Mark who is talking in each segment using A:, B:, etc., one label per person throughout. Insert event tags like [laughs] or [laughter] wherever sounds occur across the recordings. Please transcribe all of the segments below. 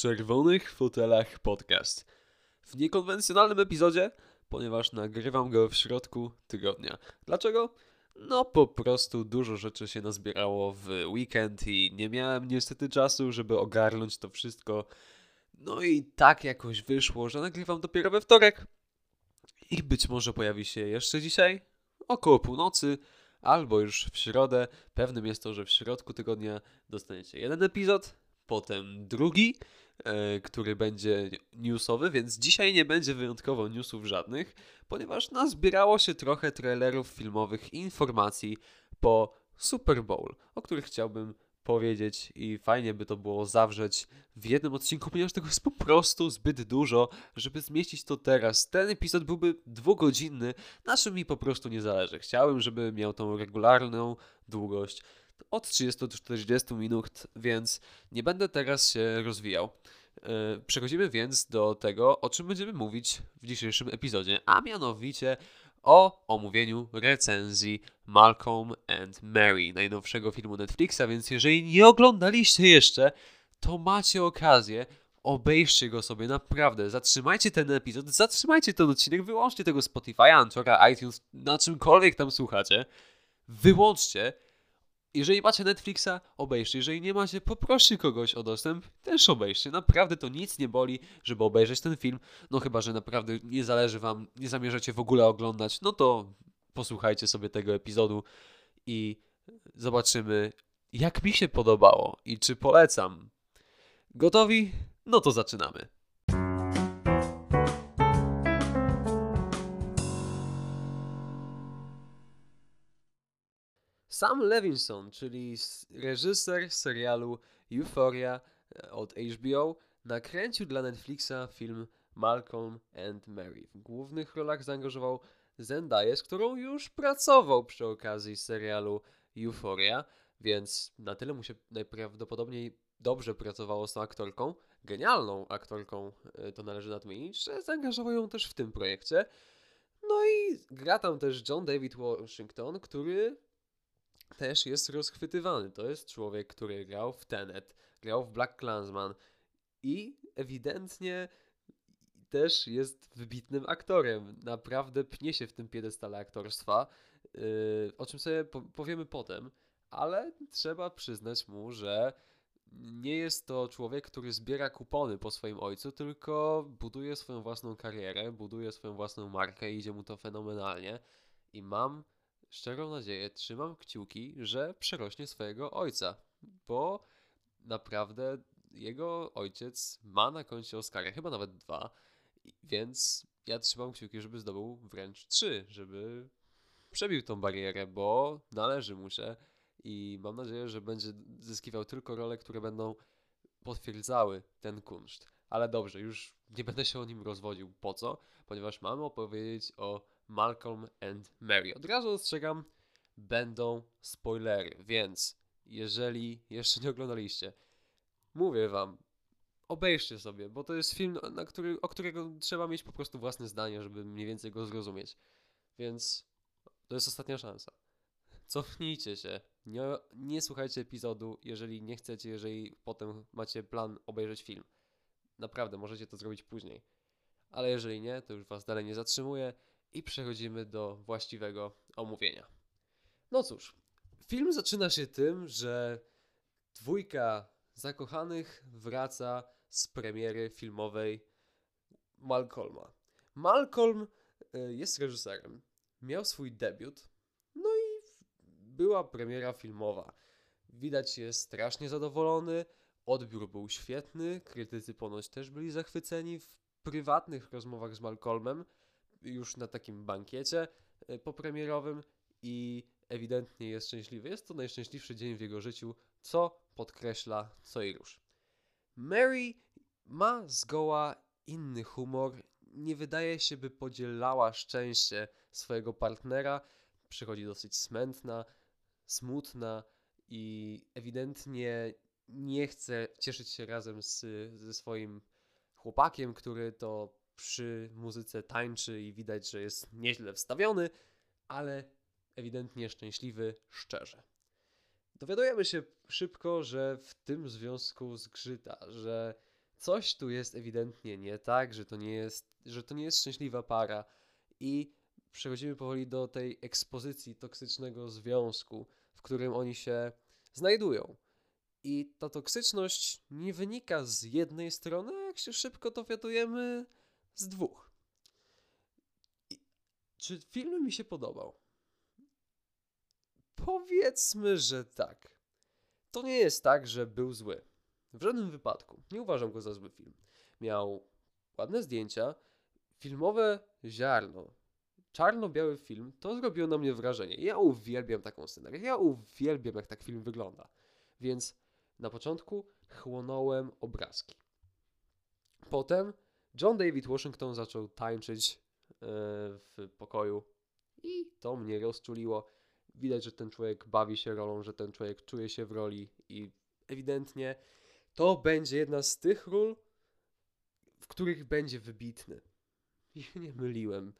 A: czerwonych fotelach podcast. W niekonwencjonalnym epizodzie, ponieważ nagrywam go w środku tygodnia. Dlaczego? No po prostu dużo rzeczy się nazbierało w weekend i nie miałem niestety czasu, żeby ogarnąć to wszystko. No i tak jakoś wyszło, że nagrywam dopiero we wtorek. I być może pojawi się jeszcze dzisiaj, około północy, albo już w środę. Pewnym jest to, że w środku tygodnia dostaniecie jeden epizod, potem drugi, który będzie newsowy, więc dzisiaj nie będzie wyjątkowo newsów żadnych, ponieważ nazbierało się trochę trailerów filmowych informacji po Super Bowl, o których chciałbym powiedzieć i fajnie by to było zawrzeć w jednym odcinku, ponieważ tego jest po prostu zbyt dużo, żeby zmieścić to teraz. Ten epizod byłby dwugodzinny, na czym mi po prostu nie zależy. Chciałem, żeby miał tą regularną długość od 30 do 40 minut, więc nie będę teraz się rozwijał. E, przechodzimy więc do tego, o czym będziemy mówić w dzisiejszym epizodzie, a mianowicie o omówieniu recenzji Malcolm and Mary, najnowszego filmu Netflixa, więc jeżeli nie oglądaliście jeszcze, to macie okazję, obejrzcie go sobie, naprawdę, zatrzymajcie ten epizod, zatrzymajcie ten odcinek, wyłączcie tego Spotify, Anchora, iTunes, na czymkolwiek tam słuchacie, wyłączcie, jeżeli macie Netflixa, obejrzcie. Jeżeli nie macie, poproście kogoś o dostęp, też obejrzcie. Naprawdę to nic nie boli, żeby obejrzeć ten film. No chyba, że naprawdę nie zależy wam, nie zamierzacie w ogóle oglądać, no to posłuchajcie sobie tego epizodu i zobaczymy, jak mi się podobało i czy polecam. Gotowi? No to zaczynamy. Sam Levinson, czyli reżyser serialu Euphoria e, od HBO, nakręcił dla Netflixa film Malcolm and Mary. W głównych rolach zaangażował Zendaya, z którą już pracował przy okazji serialu Euphoria, więc na tyle mu się najprawdopodobniej dobrze pracowało z tą aktorką, genialną aktorką, e, to należy nadmienić, że zaangażował ją też w tym projekcie. No i gra tam też John David Washington, który też jest rozchwytywany. To jest człowiek, który grał w Tenet, grał w Black Klansman i ewidentnie też jest wybitnym aktorem. Naprawdę pnie się w tym piedestale aktorstwa, yy, o czym sobie powiemy potem, ale trzeba przyznać mu, że nie jest to człowiek, który zbiera kupony po swoim ojcu, tylko buduje swoją własną karierę, buduje swoją własną markę i idzie mu to fenomenalnie. I mam szczerą nadzieję, trzymam kciuki, że przerośnie swojego ojca, bo naprawdę jego ojciec ma na koncie Oscara, chyba nawet dwa, więc ja trzymam kciuki, żeby zdobył wręcz trzy, żeby przebił tą barierę, bo należy mu się i mam nadzieję, że będzie zyskiwał tylko role, które będą potwierdzały ten kunszt. Ale dobrze, już nie będę się o nim rozwodził. Po co? Ponieważ mamy opowiedzieć o Malcolm and Mary. Od razu ostrzegam, będą spoilery, więc jeżeli jeszcze nie oglądaliście, mówię wam, obejrzcie sobie, bo to jest film, na który, o którego trzeba mieć po prostu własne zdanie, żeby mniej więcej go zrozumieć. Więc to jest ostatnia szansa. Cofnijcie się. Nie, nie słuchajcie epizodu, jeżeli nie chcecie, jeżeli potem macie plan obejrzeć film. Naprawdę, możecie to zrobić później. Ale jeżeli nie, to już was dalej nie zatrzymuję i przechodzimy do właściwego omówienia. No cóż, film zaczyna się tym, że dwójka zakochanych wraca z premiery filmowej Malcolma. Malcolm e, jest reżyserem, miał swój debiut, no i była premiera filmowa. Widać jest strasznie zadowolony, odbiór był świetny, krytycy ponoć też byli zachwyceni w prywatnych rozmowach z Malcolmem już na takim bankiecie e, popremierowym i ewidentnie jest szczęśliwy. Jest to najszczęśliwszy dzień w jego życiu, co podkreśla co i rusz. Mary ma zgoła inny humor, nie wydaje się, by podzielała szczęście swojego partnera. Przychodzi dosyć smętna, smutna i ewidentnie nie chce cieszyć się razem z, ze swoim chłopakiem, który to przy muzyce tańczy i widać, że jest nieźle wstawiony, ale ewidentnie szczęśliwy szczerze. Dowiadujemy się szybko, że w tym związku zgrzyta, że coś tu jest ewidentnie nie tak, że to nie jest, że to nie jest szczęśliwa para i przechodzimy powoli do tej ekspozycji toksycznego związku, w którym oni się znajdują. I ta toksyczność nie wynika z jednej strony, jak się szybko dowiadujemy, z dwóch. I czy film mi się podobał? Powiedzmy, że tak. To nie jest tak, że był zły. W żadnym wypadku. Nie uważam go za zły film. Miał ładne zdjęcia, filmowe ziarno. Czarno-biały film, to zrobiło na mnie wrażenie. Ja uwielbiam taką scenerię. Ja uwielbiam, jak tak film wygląda. Więc na początku chłonąłem obrazki. Potem John David Washington zaczął tańczyć e, w pokoju i to mnie rozczuliło. Widać, że ten człowiek bawi się rolą, że ten człowiek czuje się w roli i ewidentnie to będzie jedna z tych ról, w których będzie wybitny. I nie myliłem,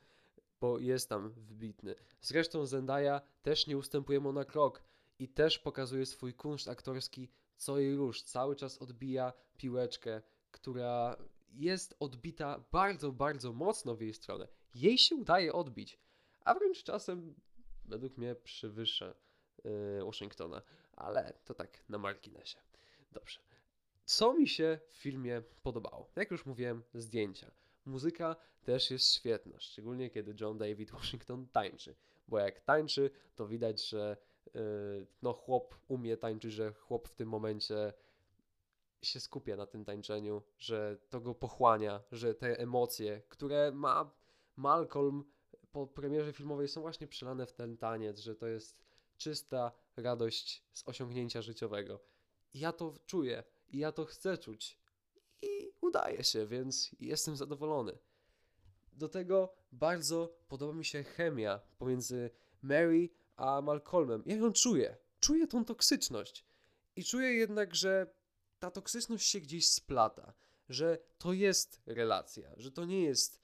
A: bo jest tam wybitny. Zresztą Zendaya też nie ustępuje mu na krok i też pokazuje swój kunszt aktorski co i róż. Cały czas odbija piłeczkę, która jest odbita bardzo, bardzo mocno w jej stronę. Jej się udaje odbić, a wręcz czasem według mnie przewyższa yy, Washingtona, ale to tak na marginesie. Dobrze. Co mi się w filmie podobało? Jak już mówiłem, zdjęcia. Muzyka też jest świetna, szczególnie kiedy John David Washington tańczy, bo jak tańczy, to widać, że yy, no chłop umie tańczyć, że chłop w tym momencie się skupia na tym tańczeniu, że to go pochłania, że te emocje, które ma Malcolm po premierze filmowej są właśnie przelane w ten taniec, że to jest czysta radość z osiągnięcia życiowego. Ja to czuję i ja to chcę czuć. I udaje się, więc jestem zadowolony. Do tego bardzo podoba mi się chemia pomiędzy Mary a Malcolmem. Ja ją czuję. Czuję tą toksyczność. I czuję jednak, że ta toksyczność się gdzieś splata, że to jest relacja, że to nie jest,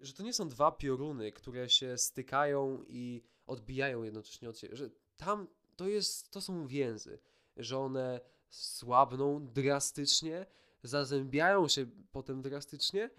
A: że to nie są dwa pioruny, które się stykają i odbijają jednocześnie od siebie, że tam to jest, to są więzy, że one słabną drastycznie, zazębiają się potem drastycznie,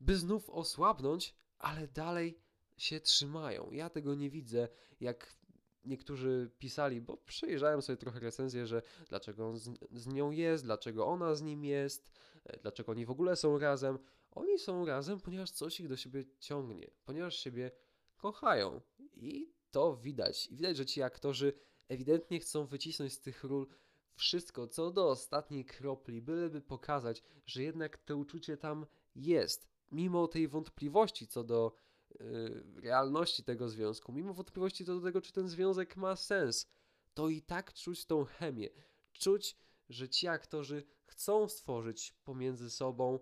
A: by znów osłabnąć, ale dalej się trzymają. Ja tego nie widzę, jak niektórzy pisali, bo przejrzałem sobie trochę recenzję, że dlaczego on z, z, nią jest, dlaczego ona z nim jest, e, dlaczego oni w ogóle są razem. Oni są razem, ponieważ coś ich do siebie ciągnie, ponieważ siebie kochają. I to widać. I widać, że ci aktorzy ewidentnie chcą wycisnąć z tych ról wszystko, co do ostatniej kropli, byleby pokazać, że jednak to uczucie tam jest. Mimo tej wątpliwości co do realności tego związku, mimo wątpliwości co do tego, czy ten związek ma sens, to i tak czuć tą chemię. Czuć, że ci aktorzy chcą stworzyć pomiędzy sobą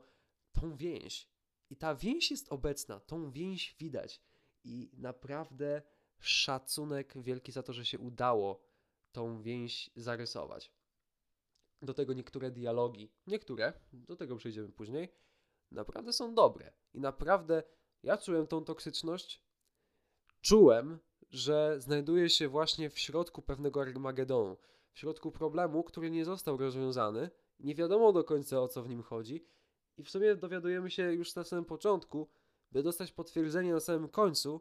A: tą więź. I ta więź jest obecna, tą więź widać. I naprawdę szacunek wielki za to, że się udało tą więź zarysować. Do tego niektóre dialogi, niektóre, do tego przejdziemy później, naprawdę są dobre. I naprawdę ja czułem tą toksyczność. Czułem, że znajduję się właśnie w środku pewnego Armagedonu, w środku problemu, który nie został rozwiązany. Nie wiadomo do końca o co w nim chodzi, i w sumie dowiadujemy się już na samym początku, by dostać potwierdzenie na samym końcu,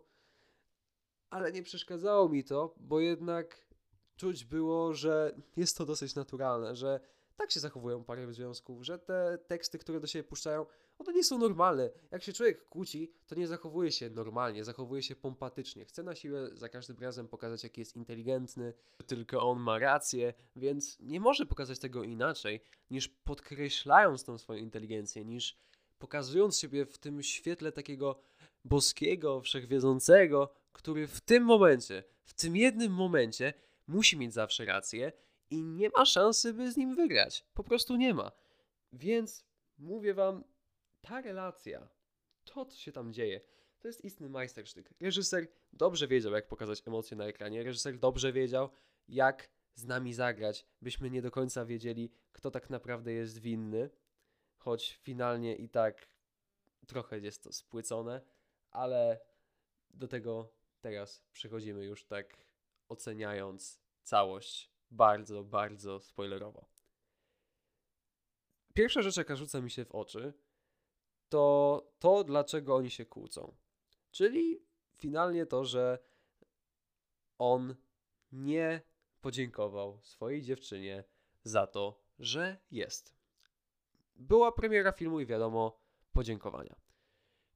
A: ale nie przeszkadzało mi to, bo jednak czuć było, że jest to dosyć naturalne, że tak się zachowują pary w związku, że te teksty, które do siebie puszczają, one nie są normalne. Jak się człowiek kłóci, to nie zachowuje się normalnie, zachowuje się pompatycznie. Chce na siłę za każdym razem pokazać, jaki jest inteligentny, tylko on ma rację, więc nie może pokazać tego inaczej, niż podkreślając tą swoją inteligencję, niż pokazując siebie w tym świetle takiego boskiego, wszechwiedzącego, który w tym momencie, w tym jednym momencie musi mieć zawsze rację i nie ma szansy, by z nim wygrać. Po prostu nie ma. Więc mówię wam, ta relacja, to co się tam dzieje, to jest istny majstersztyk. Reżyser dobrze wiedział, jak pokazać emocje na ekranie. Reżyser dobrze wiedział, jak z nami zagrać, byśmy nie do końca wiedzieli, kto tak naprawdę jest winny, choć finalnie i tak trochę jest to spłycone, ale do tego teraz przechodzimy już tak oceniając całość bardzo, bardzo spoilerowo. pierwsza rzecz, jaka rzuca mi się w oczy, to to, dlaczego oni się kłócą. Czyli finalnie to, że on nie podziękował swojej dziewczynie za to, że jest. Była premiera filmu i wiadomo, podziękowania.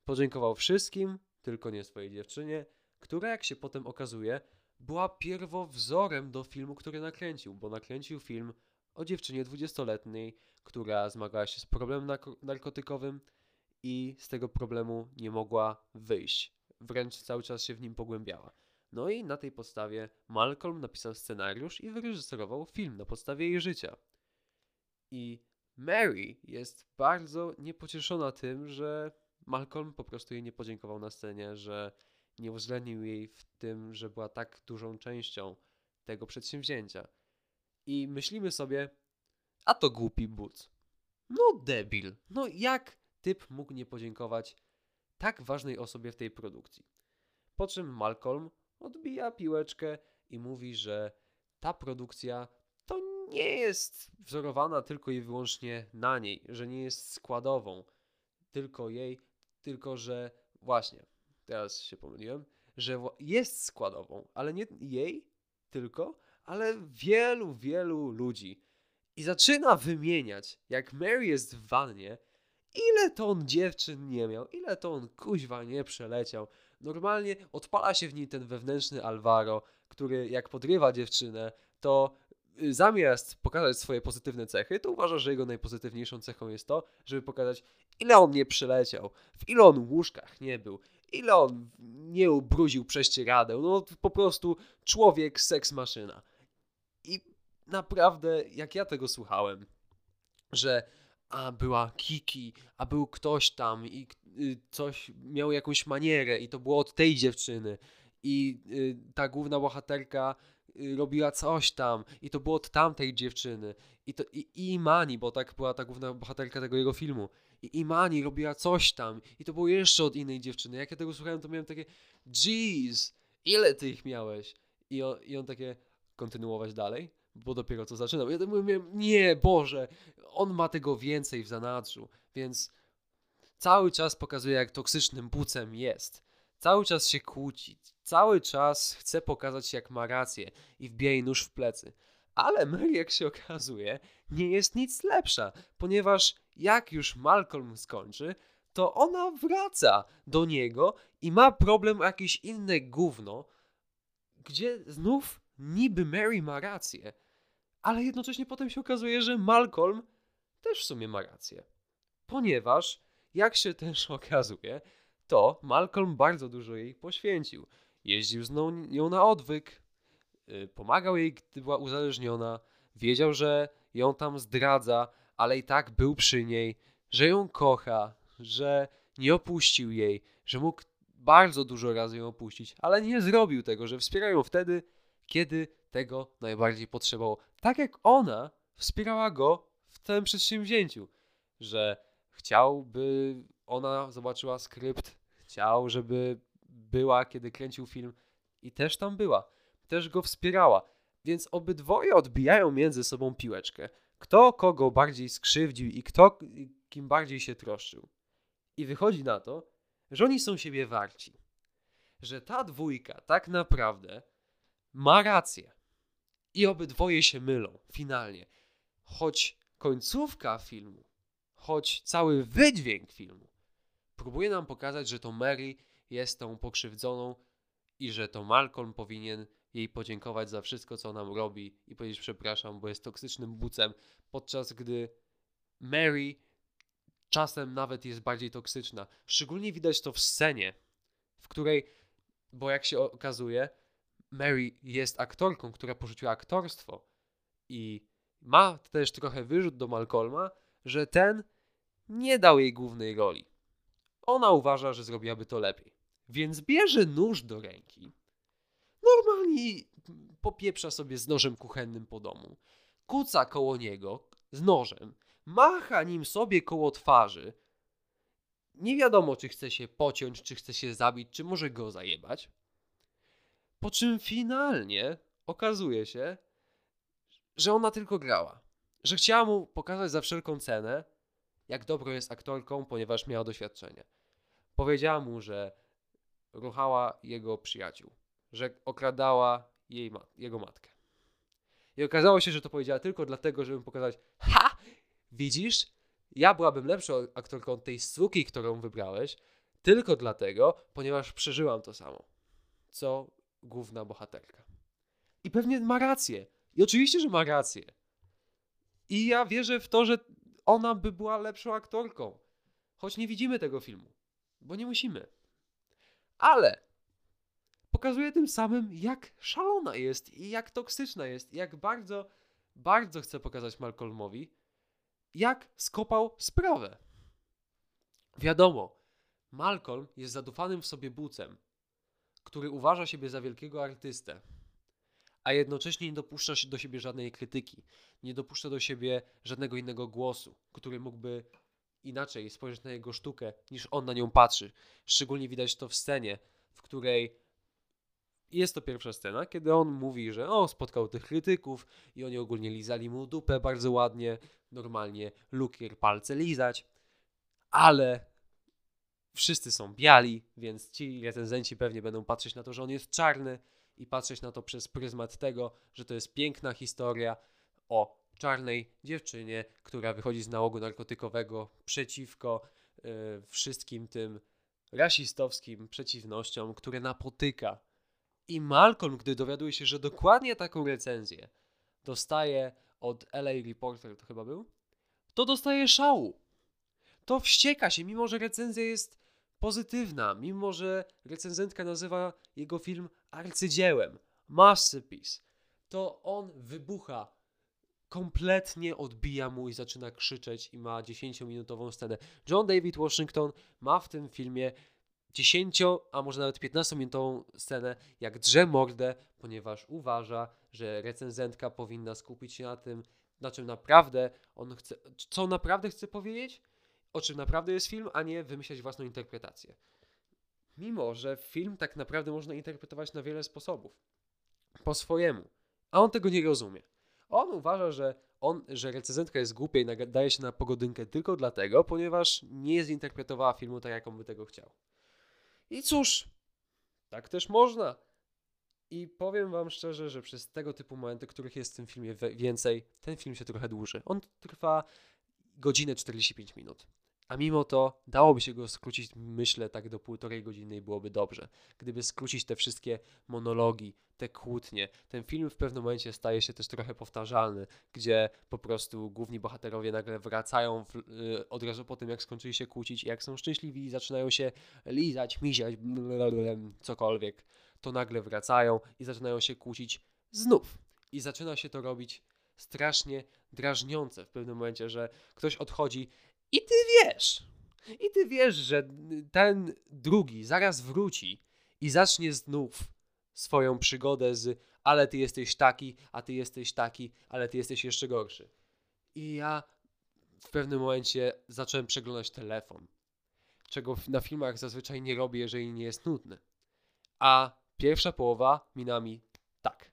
A: Podziękował wszystkim, tylko nie swojej dziewczynie, która, jak się potem okazuje, była pierwowzorem do filmu, który nakręcił, bo nakręcił film o dziewczynie 20-letniej, która zmagała się z problemem narkotykowym i z tego problemu nie mogła wyjść. Wręcz cały czas się w nim pogłębiała. No i na tej podstawie Malcolm napisał scenariusz i wyreżyserował film na podstawie jej życia. I Mary jest bardzo niepocieszona tym, że Malcolm po prostu jej nie podziękował na scenie, że nie uwzględnił jej w tym, że była tak dużą częścią tego przedsięwzięcia. I myślimy sobie, a to głupi but. No debil. No jak typ mógł nie podziękować tak ważnej osobie w tej produkcji? Po czym Malcolm odbija piłeczkę i mówi, że ta produkcja to nie jest wzorowana tylko i wyłącznie na niej, że nie jest składową tylko jej, tylko że właśnie, teraz się pomyliłem, że jest składową, ale nie jej tylko, ale wielu, wielu ludzi. I zaczyna wymieniać, jak Mary jest w wannie, ile to on dziewczyn nie miał, ile to on kuźwa nie przeleciał. Normalnie odpala się w nim ten wewnętrzny Alvaro, który jak podrywa dziewczynę, to y, zamiast pokazać swoje pozytywne cechy, to uważa, że jego najpozytywniejszą cechą jest to, żeby pokazać, ile on nie przyleciał, w ilu on łóżkach nie był, ile on nie ubrudził prześcieradeł. No po prostu człowiek, seks maszyna. I naprawdę, jak ja tego słuchałem, że a była Kiki, a był ktoś tam i y, coś miał jakąś manierę i to było od tej dziewczyny i y, ta główna bohaterka y, robiła coś tam i to było od tamtej dziewczyny i to i, i Imani, bo tak była ta główna bohaterka tego jego filmu i Imani robiła coś tam i to było jeszcze od innej dziewczyny. Jak ja tego słuchałem, to miałem takie jeez, ile ty ich miałeś? I on, i on takie kontynuować dalej, bo dopiero co zaczynał. Ja mówię, nie, Boże, on ma tego więcej w zanadrzu, więc cały czas pokazuje, jak toksycznym bucem jest. Cały czas się kłóci, cały czas chce pokazać, jak ma rację i wbija nóż w plecy. Ale Mary, jak się okazuje, nie jest nic lepsza, ponieważ jak już Malcolm skończy, to ona wraca do niego i ma problem jakieś inne gówno, gdzie znów niby Mary ma rację, ale jednocześnie potem się okazuje, że Malcolm też w sumie ma rację. Ponieważ, jak się też [laughs] okazuje, to Malcolm bardzo dużo jej poświęcił. Jeździł z nią na odwyk, y, pomagał jej, gdy była uzależniona, wiedział, że ją tam zdradza, ale i tak był przy niej, że ją kocha, że nie opuścił jej, że mógł bardzo dużo razy ją opuścić, ale nie zrobił tego, że wspiera ją wtedy, kiedy tego najbardziej potrzebował. Tak jak ona wspierała go w tym przedsięwzięciu, że chciałby ona zobaczyła skrypt, chciał, żeby była, kiedy kręcił film i też tam była, też go wspierała. Więc obydwoje odbijają między sobą piłeczkę kto kogo bardziej skrzywdził i kto kim bardziej się troszczył. I wychodzi na to, że oni są siebie warci. Że ta dwójka tak naprawdę ma rację. I obydwoje się mylą finalnie. Choć końcówka filmu, choć cały wydźwięk filmu próbuje nam pokazać, że to Mary jest tą pokrzywdzoną i że to Malcolm powinien jej podziękować za wszystko, co nam robi i powiedzieć przepraszam, bo jest toksycznym bucem, podczas gdy Mary czasem nawet jest bardziej toksyczna. Szczególnie widać to w scenie, w której, bo jak się okazuje, Mary jest aktorką, która porzuciła aktorstwo i ma też trochę wyrzut do Malcolma, że ten nie dał jej głównej roli. Ona uważa, że zrobiłaby to lepiej. Więc bierze nóż do ręki normalnie popieprza sobie z nożem kuchennym po domu. Kuca koło niego z nożem, macha nim sobie koło twarzy. Nie wiadomo, czy chce się pociąć, czy chce się zabić, czy może go zajebać. Po czym finalnie okazuje się, że ona tylko grała. że chciała mu pokazać za wszelką cenę, jak dobro jest aktorką, ponieważ miała doświadczenie. Powiedziała mu, że ruchała jego przyjaciół, że okradała jej jego matkę. I okazało się, że to powiedziała tylko dlatego, żeby pokazać, ha, widzisz, ja byłabym lepszą aktorką tej suki, którą wybrałeś, tylko dlatego, ponieważ przeżyłam to samo, co główna bohaterka. I pewnie ma rację. I oczywiście, że ma rację. I ja wierzę w to, że ona by była lepszą aktorką. Choć nie widzimy tego filmu, bo nie musimy. Ale pokazuje tym samym, jak szalona jest i jak toksyczna jest, i jak bardzo, bardzo chce pokazać Malcolmowi, jak skopał sprawę. Wiadomo, Malcolm jest zadufanym w sobie bucem, który uważa siebie za wielkiego artystę, a jednocześnie nie dopuszcza do siebie żadnej krytyki, nie dopuszcza do siebie żadnego innego głosu, który mógłby inaczej spojrzeć na jego sztukę, niż on na nią patrzy. Szczególnie widać to w scenie, w której jest to pierwsza scena, kiedy on mówi, że o, spotkał tych krytyków i oni ogólnie lizali mu dupę bardzo ładnie, normalnie lukier palce lizać, ale wszyscy są biali, więc ci recenzenci pewnie będą patrzeć na to, że on jest czarny i patrzeć na to przez pryzmat tego, że to jest piękna historia o czarnej dziewczynie, która wychodzi z nałogu narkotykowego przeciwko y, wszystkim tym rasistowskim przeciwnościom, które napotyka. I Malcolm, gdy dowiaduje się, że dokładnie taką recenzję dostaje od LA Reporter, to chyba był, to dostaje szału. To wścieka się, mimo że recenzja jest pozytywna, mimo że recenzentka nazywa jego film arcydziełem, masterpiece, to on wybucha, kompletnie odbija mu i zaczyna krzyczeć i ma 10-minutową scenę. John David Washington ma w tym filmie 10, a może nawet 15-minutową scenę, jak drze mordę, ponieważ uważa, że recenzentka powinna skupić się na tym, na czym naprawdę on chce, co naprawdę chce powiedzieć, o czym naprawdę jest film, a nie wymyślać własną interpretację. Mimo, że film tak naprawdę można interpretować na wiele sposobów. Po swojemu. A on tego nie rozumie. On uważa, że, on, że recenzentka jest głupia i daje się na pogodynkę tylko dlatego, ponieważ nie zinterpretowała filmu tak, jak on by tego chciał. I cóż, tak też można. I powiem wam szczerze, że przez tego typu momenty, których jest w tym filmie więcej, ten film się trochę dłuży. On trwa godzinę 45 minut. A mimo to dałoby się go skrócić, myślę, tak do półtorej godziny i byłoby dobrze. Gdyby skrócić te wszystkie monologi, te kłótnie. Ten film w pewnym momencie staje się też trochę powtarzalny, gdzie po prostu główni bohaterowie nagle wracają w, yy, od razu po tym, jak skończyli się kłócić i jak są szczęśliwi zaczynają się lizać, miziać, cokolwiek, to nagle wracają i zaczynają się kłócić znów. I zaczyna się to robić strasznie drażniące w pewnym momencie, że ktoś odchodzi i ty wiesz, i ty wiesz, że ten drugi zaraz wróci i zacznie znów swoją przygodę z ale ty jesteś taki, a ty jesteś taki, ale ty jesteś jeszcze gorszy. I ja w pewnym momencie zacząłem przeglądać telefon, czego na filmach zazwyczaj nie robię, jeżeli nie jest nudny. A pierwsza połowa minami tak.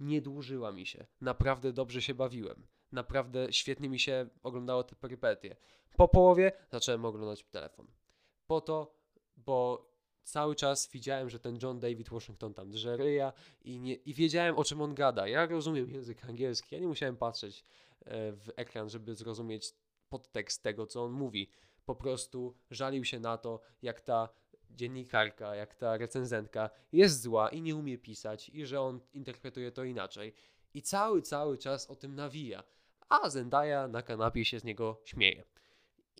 A: Nie dłużyła mi się. Naprawdę dobrze się bawiłem. Naprawdę świetnie mi się oglądało te perypetie. Po połowie zacząłem oglądać telefon. Po to, bo cały czas widziałem, że ten John David Washington tam drze ryja i, nie, i wiedziałem o czym on gada. Ja rozumiem język angielski, ja nie musiałem patrzeć e, w ekran, żeby zrozumieć podtekst tego, co on mówi. Po prostu żalił się na to, jak ta dziennikarka, jak ta recenzentka jest zła i nie umie pisać i że on interpretuje to inaczej. I cały, cały czas o tym nawija. A Zendaya na kanapie się z niego śmieje.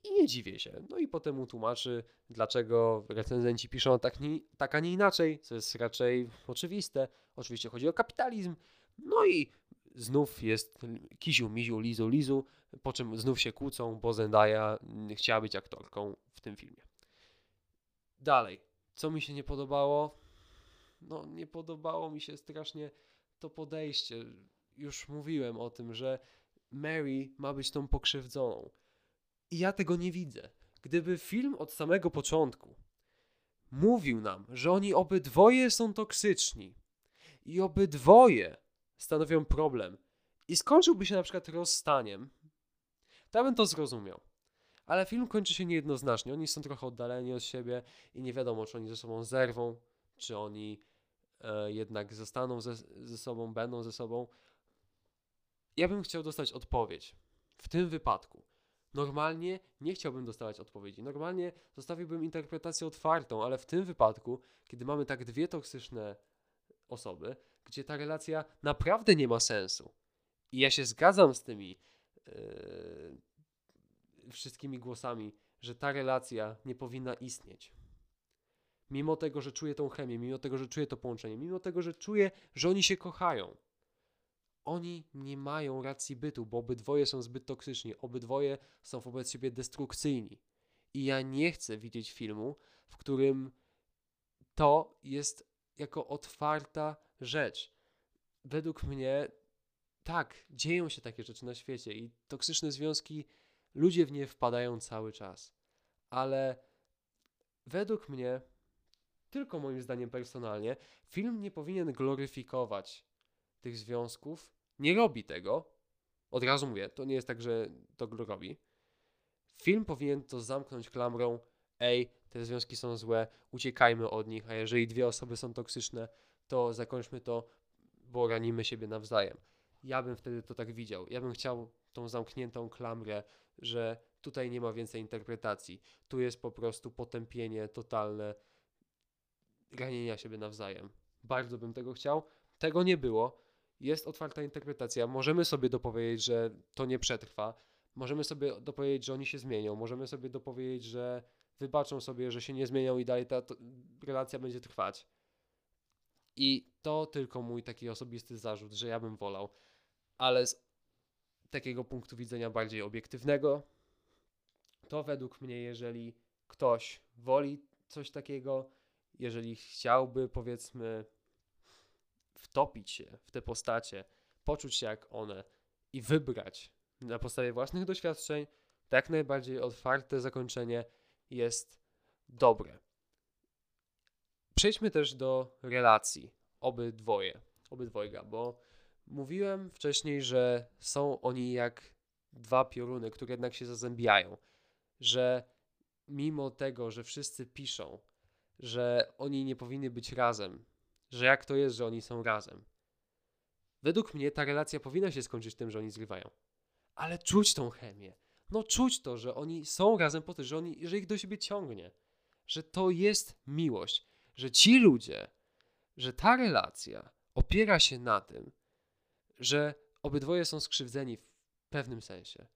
A: I nie dziwię się. No i potem mu tłumaczy, dlaczego recenzenci piszą tak, nie, tak a nie inaczej, co jest raczej oczywiste. Oczywiście chodzi o kapitalizm. No i znów jest kiziu, miziu, lizu, lizu, po czym znów się kłócą, bo Zendaya chciała być aktorką w tym filmie. Dalej, co mi się nie podobało? No, nie podobało mi się strasznie to podejście. Już mówiłem o tym, że Mary ma być tą pokrzywdzoną. I ja tego nie widzę. Gdyby film od samego początku mówił nam, że oni obydwoje są toksyczni i obydwoje stanowią problem i skończyłby się na przykład rozstaniem, to ja bym to zrozumiał. Ale film kończy się niejednoznacznie. Oni są trochę oddaleni od siebie i nie wiadomo, czy oni ze sobą zerwą, czy oni e, jednak zostaną ze, ze sobą, będą ze sobą. Ja bym chciał dostać odpowiedź. W tym wypadku. Normalnie nie chciałbym dostawać odpowiedzi. Normalnie zostawiłbym interpretację otwartą, ale w tym wypadku, kiedy mamy tak dwie toksyczne osoby, gdzie ta relacja naprawdę nie ma sensu. I ja się zgadzam z tymi yy, wszystkimi głosami, że ta relacja nie powinna istnieć. Mimo tego, że czuję tą chemię, mimo tego, że czuję to połączenie, mimo tego, że czuję, że oni się kochają. Oni nie mają racji bytu, bo obydwoje są zbyt toksyczni, obydwoje są wobec siebie destrukcyjni. I ja nie chcę widzieć filmu, w którym to jest jako otwarta rzecz. Według mnie, tak, dzieją się takie rzeczy na świecie i toksyczne związki, ludzie w nie wpadają cały czas. Ale według mnie, tylko moim zdaniem personalnie, film nie powinien gloryfikować tych związków. Nie robi tego. Od razu mówię, to nie jest tak, że to robi. Film powinien to zamknąć klamrą. Ej, te związki są złe, uciekajmy od nich, a jeżeli dwie osoby są toksyczne, to zakończmy to, bo ranimy siebie nawzajem. Ja bym wtedy to tak widział. Ja bym chciał tą zamkniętą klamrę, że tutaj nie ma więcej interpretacji. Tu jest po prostu potępienie totalne ranienia siebie nawzajem. Bardzo bym tego chciał. Tego nie było. Jest otwarta interpretacja. Możemy sobie dopowiedzieć, że to nie przetrwa. Możemy sobie dopowiedzieć, że oni się zmienią. Możemy sobie dopowiedzieć, że wybaczą sobie, że się nie zmienią i dalej ta relacja będzie trwać. I to tylko mój taki osobisty zarzut, że ja bym wolał. Ale z takiego punktu widzenia bardziej obiektywnego, to według mnie, jeżeli ktoś woli coś takiego, jeżeli chciałby, powiedzmy, wtopić się w te postacie, poczuć się jak one i wybrać na podstawie własnych doświadczeń, tak najbardziej otwarte zakończenie jest dobre. Przejdźmy też do relacji obydwoje, obydwojga, bo mówiłem wcześniej, że są oni jak dwa pioruny, które jednak się zazębiają, że mimo tego, że wszyscy piszą, że oni nie powinni być razem, że jak to jest, że oni są razem. Według mnie ta relacja powinna się skończyć tym, że oni zrywają. Ale czuć tą chemię. No czuć to, że oni są razem po to, że, oni, że ich do siebie ciągnie. Że to jest miłość. Że ci ludzie, że ta relacja opiera się na tym, że obydwoje są skrzywdzeni w pewnym sensie.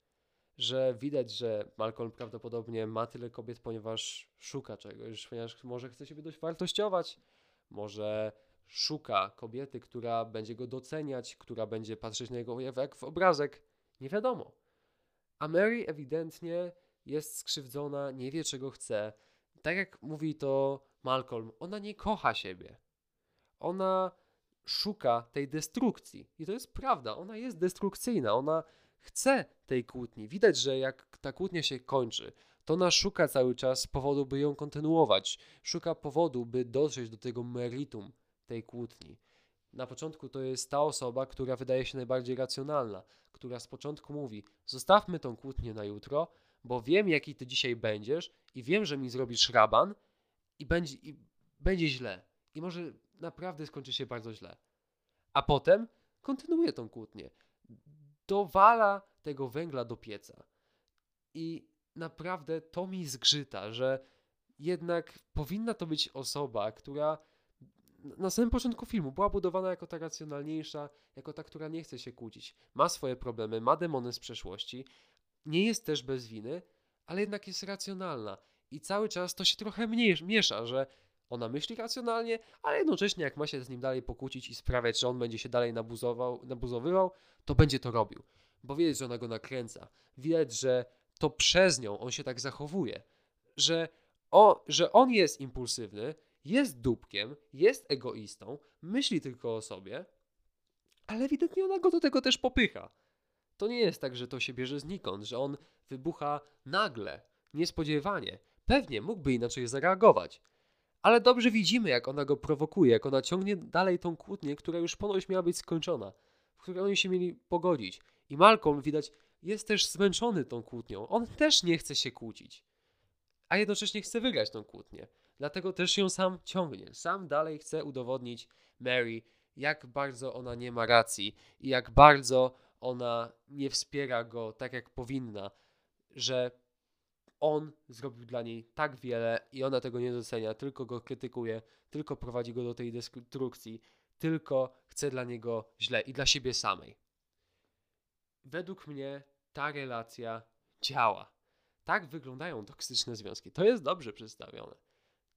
A: Że widać, że Malcolm prawdopodobnie ma tyle kobiet, ponieważ szuka czegoś, ponieważ może chce siebie dość wartościować, może szuka kobiety, która będzie go doceniać, która będzie patrzeć na jego jak w obrazek. Nie wiadomo. A Mary ewidentnie jest skrzywdzona, nie wie czego chce. Tak jak mówi to Malcolm, ona nie kocha siebie. Ona szuka tej destrukcji. I to jest prawda, ona jest destrukcyjna, ona chce tej kłótni. Widać, że jak ta kłótnia się kończy, to ona szuka cały czas powodu, by ją kontynuować. Szuka powodu, by dotrzeć do tego meritum tej kłótni. Na początku to jest ta osoba, która wydaje się najbardziej racjonalna, która z początku mówi: Zostawmy tą kłótnię na jutro, bo wiem, jaki ty dzisiaj będziesz i wiem, że mi zrobisz raban i będzie, i będzie źle. I może naprawdę skończy się bardzo źle. A potem kontynuuje tą kłótnię. Dowala tego węgla do pieca. I naprawdę to mi zgrzyta, że jednak powinna to być osoba, która na samym początku filmu była budowana jako ta racjonalniejsza, jako ta, która nie chce się kłócić. Ma swoje problemy, ma demony z przeszłości, nie jest też bez winy, ale jednak jest racjonalna. I cały czas to się trochę miesza, że ona myśli racjonalnie, ale jednocześnie jak ma się z nim dalej pokłócić i sprawiać, że on będzie się dalej nabuzował, nabuzowywał, to będzie to robił. Bo widać, że ona go nakręca. Widać, że to przez nią on się tak zachowuje. Że, o, że on jest impulsywny, jest dupkiem, jest egoistą, myśli tylko o sobie, ale ewidentnie ona go do tego też popycha. To nie jest tak, że to się bierze znikąd, że on wybucha nagle, niespodziewanie. Pewnie mógłby inaczej zareagować. Ale dobrze widzimy, jak ona go prowokuje, jak ona ciągnie dalej tą kłótnię, która już ponoć miała być skończona, w której oni się mieli pogodzić. I Malcolm, widać, jest też zmęczony tą kłótnią. On też nie chce się kłócić, a jednocześnie chce wygrać tą kłótnię. Dlatego też ją sam ciągnie. Sam dalej chce udowodnić Mary, jak bardzo ona nie ma racji i jak bardzo ona nie wspiera go tak, jak powinna, że on zrobił dla niej tak wiele i ona tego nie docenia, tylko go krytykuje, tylko prowadzi go do tej destrukcji, tylko chce dla niego źle i dla siebie samej. Według mnie ta relacja działa. Tak wyglądają toksyczne związki. To jest dobrze przedstawione.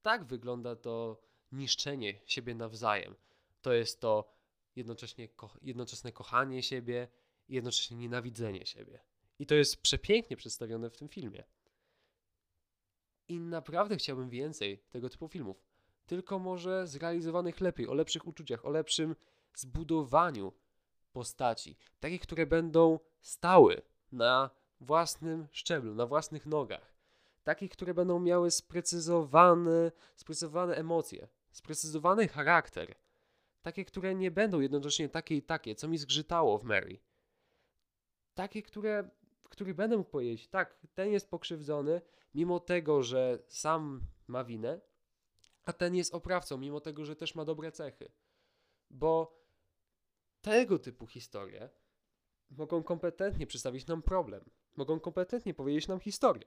A: Tak wygląda to niszczenie siebie nawzajem. To jest to jednocześnie ko jednoczesne kochanie siebie i jednocześnie nienawidzenie siebie. I to jest przepięknie przedstawione w tym filmie. I naprawdę chciałbym więcej tego typu filmów. Tylko może zrealizowanych lepiej, o lepszych uczuciach, o lepszym zbudowaniu postaci. Takich, które będą stały na własnym szczeblu, na własnych nogach. Takich, które będą miały sprecyzowane, sprecyzowane emocje, sprecyzowany charakter. Takie, które nie będą jednocześnie takie i takie, co mi zgrzytało w Mary. Takie, które, w których będę mógł powiedzieć, tak, ten jest pokrzywdzony, mimo tego, że sam ma winę, a ten jest oprawcą, mimo tego, że też ma dobre cechy. Bo tego typu historie mogą kompetentnie przedstawić nam problem, mogą kompetentnie powiedzieć nam historię.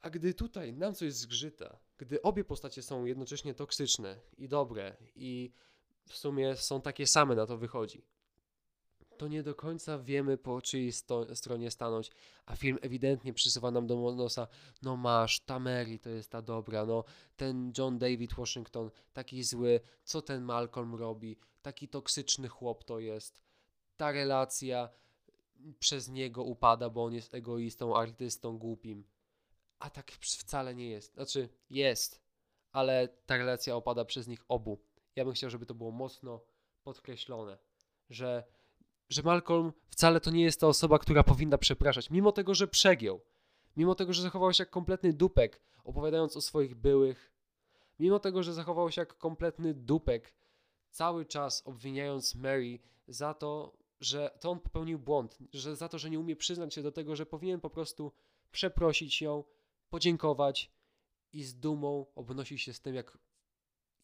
A: A gdy tutaj nam coś zgrzyta, gdy obie postacie są jednocześnie toksyczne i dobre i w sumie są takie same, na to wychodzi, to nie do końca wiemy po czyjej sto- stronie stanąć, a film ewidentnie przysuwa nam do nosa, no masz, ta Mary to jest ta dobra, no ten John David Washington taki zły, co ten Malcolm robi, taki toksyczny chłop to jest, ta relacja przez niego upada, bo on jest egoistą, artystą, głupim. A tak wcale nie jest. Znaczy, jest, ale ta relacja opada przez nich obu. Ja bym chciał, żeby to było mocno podkreślone, że że Malcolm wcale to nie jest ta osoba, która powinna przepraszać, mimo tego, że przegiął, mimo tego, że zachował się jak kompletny dupek, opowiadając o swoich byłych, mimo tego, że zachował się jak kompletny dupek, cały czas obwiniając Mary za to, że to on popełnił błąd, że za to, że nie umie przyznać się do tego, że powinien po prostu przeprosić ją, podziękować i z dumą obnosić się z tym, jak,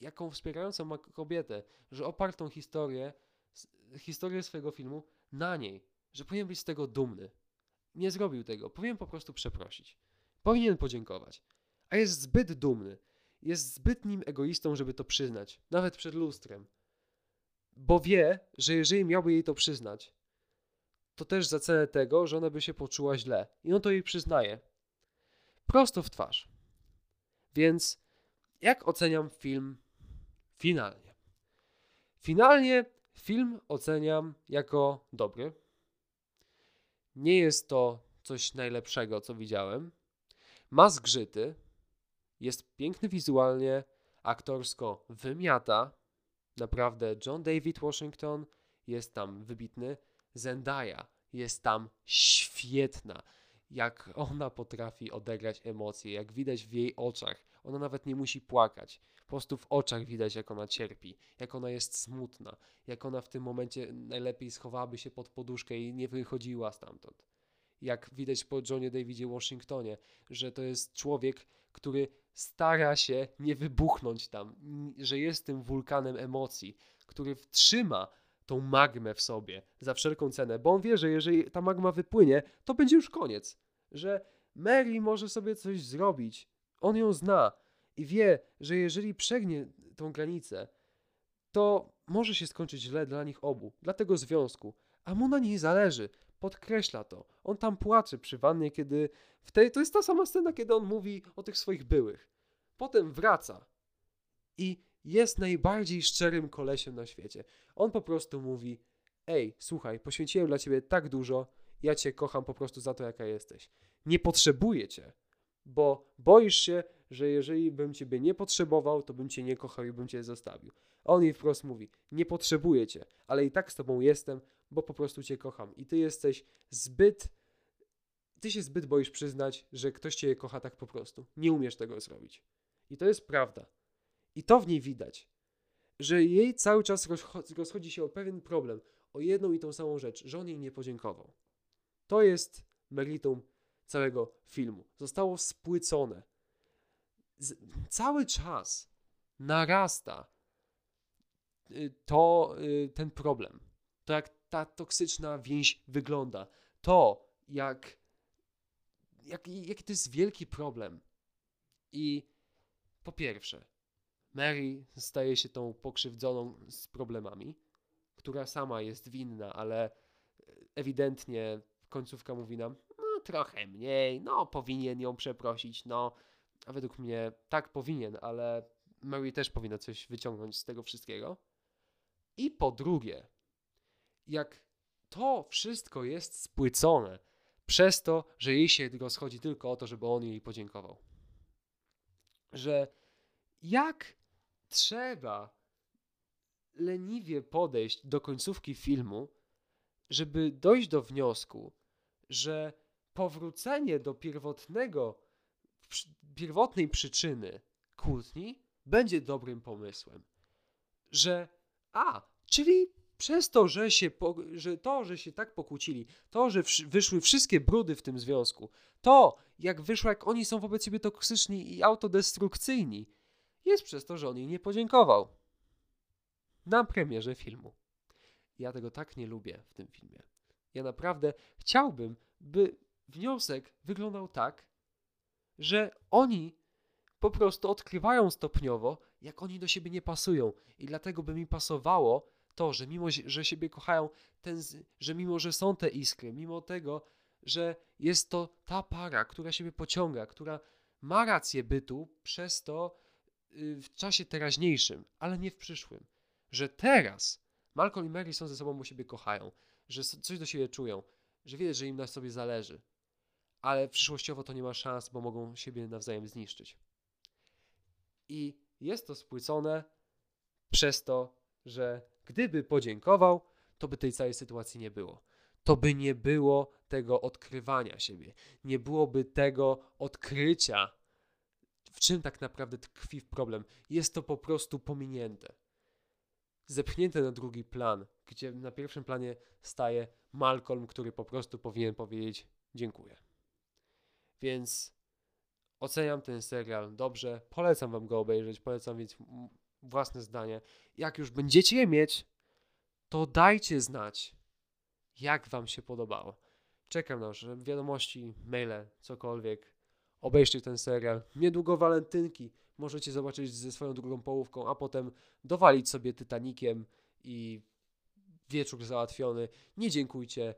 A: jaką wspierającą ma kobietę, że opartą historię historię swojego filmu na niej, że powinien być z tego dumny. Nie zrobił tego, powinien po prostu przeprosić. Powinien podziękować. A jest zbyt dumny. Jest zbytnim egoistą, żeby to przyznać, nawet przed lustrem. Bo wie, że jeżeli miałby jej to przyznać, to też za cenę tego, że ona by się poczuła źle. I on to jej przyznaje. Prosto w twarz. Więc jak oceniam film finalnie? Finalnie Film oceniam jako dobry. Nie jest to coś najlepszego, co widziałem. Ma zgrzyty, jest piękny wizualnie, aktorsko wymiata. Naprawdę, John David Washington jest tam wybitny. Zendaya jest tam świetna. Jak ona potrafi odegrać emocje, jak widać w jej oczach. Ona nawet nie musi płakać. Po prostu w oczach widać, jak ona cierpi, jak ona jest smutna, jak ona w tym momencie najlepiej schowałaby się pod poduszkę i nie wychodziła stamtąd. Jak widać po Johnie Davidzie Washingtonie, że to jest człowiek, który stara się nie wybuchnąć tam, że jest tym wulkanem emocji, który trzyma tą magmę w sobie za wszelką cenę, bo on wie, że jeżeli ta magma wypłynie, to będzie już koniec. Że Mary może sobie coś zrobić. On ją zna i wie, że jeżeli przegnie tą granicę, to może się skończyć źle dla nich obu, dla tego związku, a mu na niej zależy. Podkreśla to. On tam płacze przy wannie, kiedy. W tej, to jest ta sama scena, kiedy on mówi o tych swoich byłych. Potem wraca i jest najbardziej szczerym kolesiem na świecie. On po prostu mówi: Ej, słuchaj, poświęciłem dla ciebie tak dużo, ja cię kocham po prostu za to, jaka jesteś. Nie potrzebuję cię, bo boisz się, że jeżeli bym ciebie nie potrzebował, to bym cię nie kochał i bym cię zostawił. On jej wprost mówi: Nie potrzebuję cię, ale i tak z tobą jestem, bo po prostu cię kocham. I ty jesteś zbyt. Ty się zbyt boisz przyznać, że ktoś cię kocha tak po prostu. Nie umiesz tego zrobić. I to jest prawda. I to w niej widać, że jej cały czas rozchodzi się o pewien problem, o jedną i tą samą rzecz, że on jej nie podziękował. To jest meritum całego filmu. Zostało spłycone. Z, cały czas narasta y, to y, ten problem. To jak ta toksyczna więź wygląda. To jak, jak jaki to jest wielki problem. I po pierwsze, Mary staje się tą pokrzywdzoną z problemami, która sama jest winna, ale ewidentnie końcówka mówi nam, no trochę mniej, no powinien ją przeprosić, no a według mnie tak powinien, ale Mary też powinna coś wyciągnąć z tego wszystkiego. I po drugie, jak to wszystko jest spłycone przez to, że jej się rozchodzi tylko o to, żeby on jej podziękował. Że jak trzeba leniwie podejść do końcówki filmu, żeby dojść do wniosku, że powrócenie do pierwotnego, pierwotnej przyczyny kłótni będzie dobrym pomysłem. Że a, czyli przez to, że się, że to, że się tak pokłócili, to, że wyszły wszystkie brudy w tym związku, to, jak wyszło, jak oni są wobec siebie toksyczni i autodestrukcyjni, jest przez to, że on jej nie podziękował. Na premierze filmu. Ja tego tak nie lubię w tym filmie. Ja naprawdę chciałbym, by wniosek wyglądał tak, że oni po prostu odkrywają stopniowo, jak oni do siebie nie pasują. I dlatego by mi pasowało to, że mimo, że siebie kochają, ten, że mimo, że są te iskry, mimo tego, że jest to ta para, która siebie pociąga, która ma rację bytu przez to y, w czasie teraźniejszym, ale nie w przyszłym. Że teraz Malcolm i Mary są ze sobą, bo siebie kochają, że coś do siebie czują, że wiedzą, że im na sobie zależy, ale przyszłościowo to nie ma szans, bo mogą siebie nawzajem zniszczyć. I jest to spłycone przez to, że gdyby podziękował, to by tej całej sytuacji nie było. To by nie było tego odkrywania siebie, nie byłoby tego odkrycia, w czym tak naprawdę tkwi problem. Jest to po prostu pominięte zepchnięte na drugi plan, gdzie na pierwszym planie staje Malcolm, który po prostu powinien powiedzieć dziękuję. Więc oceniam ten serial dobrze, polecam wam go obejrzeć, polecam mieć własne zdanie. Jak już będziecie je mieć, to dajcie znać, jak wam się podobało. Czekam na wiadomości, maile, cokolwiek. Obejrzcie ten serial. Niedługo walentynki możecie zobaczyć ze swoją drugą połówką, a potem dowalić sobie Titanikiem i wieczór załatwiony. Nie dziękujcie.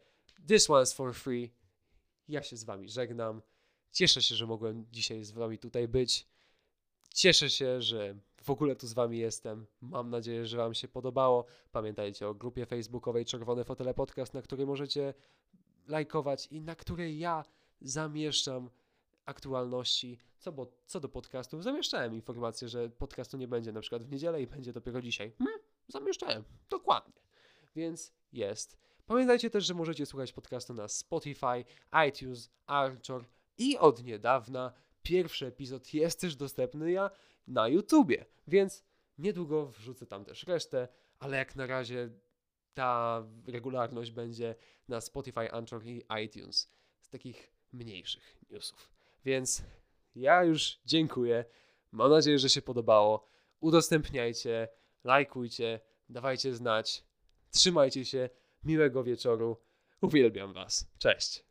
A: This one's for free. Ja się z wami żegnam. Cieszę się, że mogłem dzisiaj z wami tutaj być. Cieszę się, że w ogóle tu z wami jestem. Mam nadzieję, że wam się podobało. Pamiętajcie o grupie facebookowej Czerwone Fotele Podcast, na której możecie lajkować i na której ja zamieszczam aktualności. Co, bo, co do podcastów, zamieszczałem informację, że podcastu nie będzie na przykład w niedzielę i będzie dopiero dzisiaj. Hmm, zamieszczałem, dokładnie. Więc jest. Pamiętajcie też, że możecie słuchać podcastu na Spotify, iTunes, Archer i od niedawna pierwszy epizod jest też dostępny ja na YouTubie, więc niedługo wrzucę tam też resztę, ale jak na razie ta regularność będzie na Spotify, Anchor i iTunes z takich mniejszych newsów. Więc ja już dziękuję. Mam nadzieję, że się podobało. Udostępniajcie, lajkujcie, dawajcie znać. Trzymajcie się. Miłego wieczoru. Uwielbiam Was. Cześć.